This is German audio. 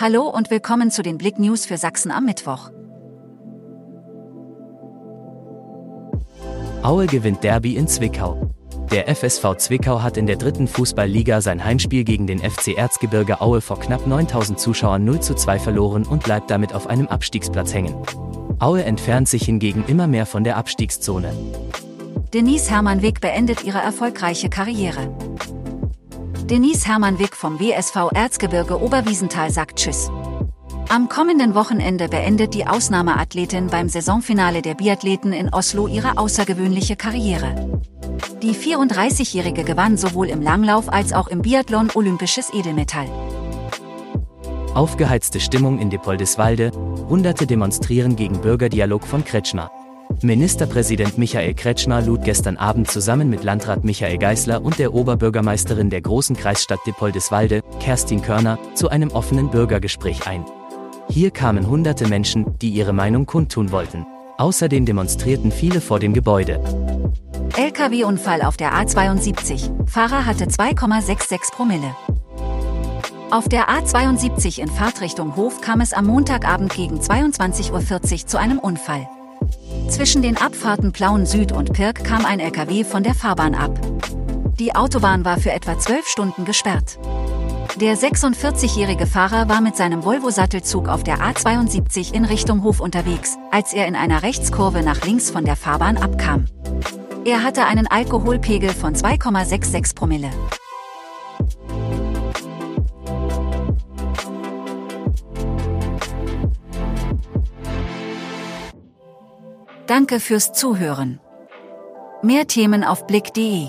Hallo und willkommen zu den Blick News für Sachsen am Mittwoch. Aue gewinnt Derby in Zwickau. Der FSV Zwickau hat in der dritten Fußballliga sein Heimspiel gegen den FC Erzgebirge Aue vor knapp 9000 Zuschauern 0 zu 2 verloren und bleibt damit auf einem Abstiegsplatz hängen. Aue entfernt sich hingegen immer mehr von der Abstiegszone. Denise Hermann Weg beendet ihre erfolgreiche Karriere. Denise Hermann Wick vom WSV Erzgebirge Oberwiesenthal sagt Tschüss. Am kommenden Wochenende beendet die Ausnahmeathletin beim Saisonfinale der Biathleten in Oslo ihre außergewöhnliche Karriere. Die 34-Jährige gewann sowohl im Langlauf als auch im Biathlon olympisches Edelmetall. Aufgeheizte Stimmung in Depoldeswalde, Hunderte demonstrieren gegen Bürgerdialog von Kretschmer. Ministerpräsident Michael Kretschmer lud gestern Abend zusammen mit Landrat Michael Geißler und der Oberbürgermeisterin der großen Kreisstadt Depoldeswalde, Kerstin Körner, zu einem offenen Bürgergespräch ein. Hier kamen hunderte Menschen, die ihre Meinung kundtun wollten. Außerdem demonstrierten viele vor dem Gebäude. LKW-Unfall auf der A72. Fahrer hatte 2,66 Promille. Auf der A72 in Fahrtrichtung Hof kam es am Montagabend gegen 22.40 Uhr zu einem Unfall. Zwischen den Abfahrten Plauen Süd und Pirk kam ein LKW von der Fahrbahn ab. Die Autobahn war für etwa zwölf Stunden gesperrt. Der 46-jährige Fahrer war mit seinem Volvo-Sattelzug auf der A72 in Richtung Hof unterwegs, als er in einer Rechtskurve nach links von der Fahrbahn abkam. Er hatte einen Alkoholpegel von 2,66 Promille. Danke fürs Zuhören. Mehr Themen auf blick.de